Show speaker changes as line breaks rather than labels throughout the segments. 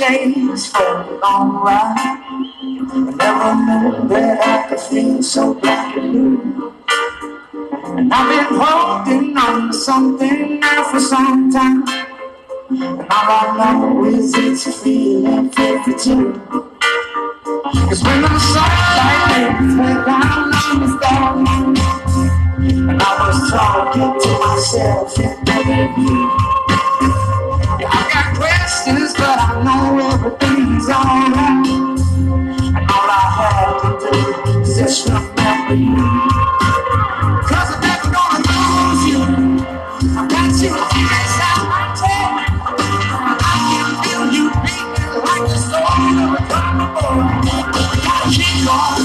I'm the shades for a long ride. I never knew that I could feel so black and blue. And I've been holding on to something now for some time. And all I know is it's a feeling 52. Cause when the sunlight went down on the storm, and I was talking to myself and thinking you. Do is just remember you. Cause I'm never gonna lose you. I got you my chest. I can feel you beating like boy. Gotta keep on,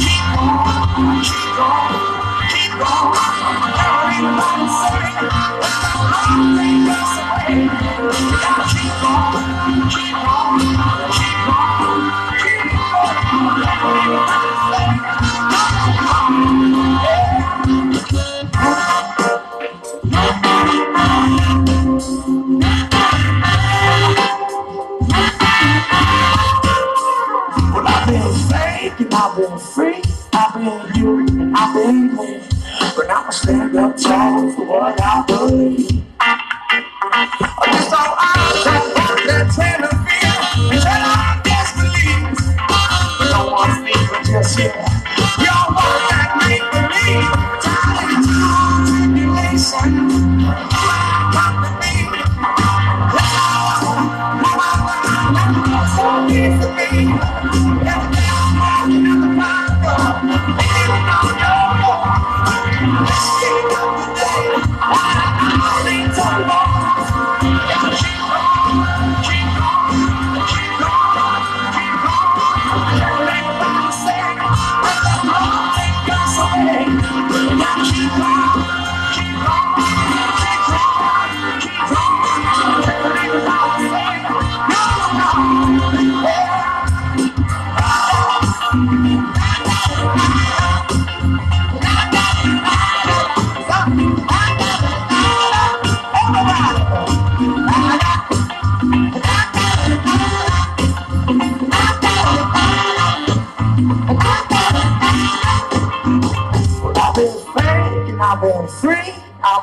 keep on, keep on, I've been free, I've been you, I've been me. But I'ma stand up tall for what I believe. I just eyes that that tender feel and desperately. But no one speaks just yet.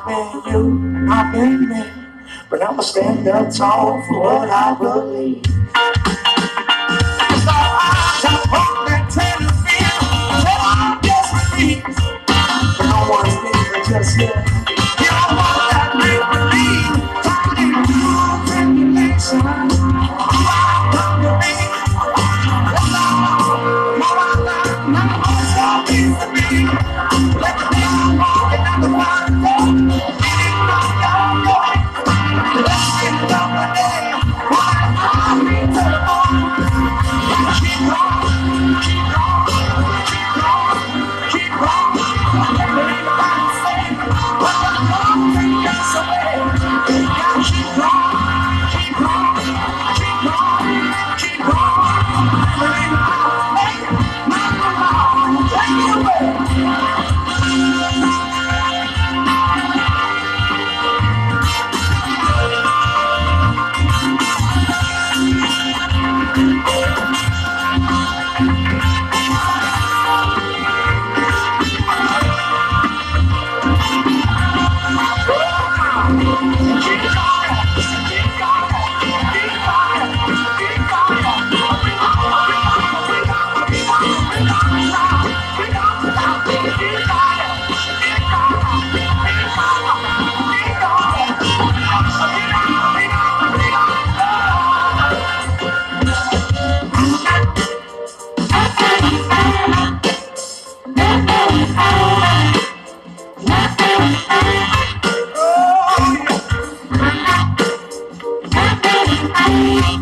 You, and I've been me. But I'ma stand up tall for what I believe. you.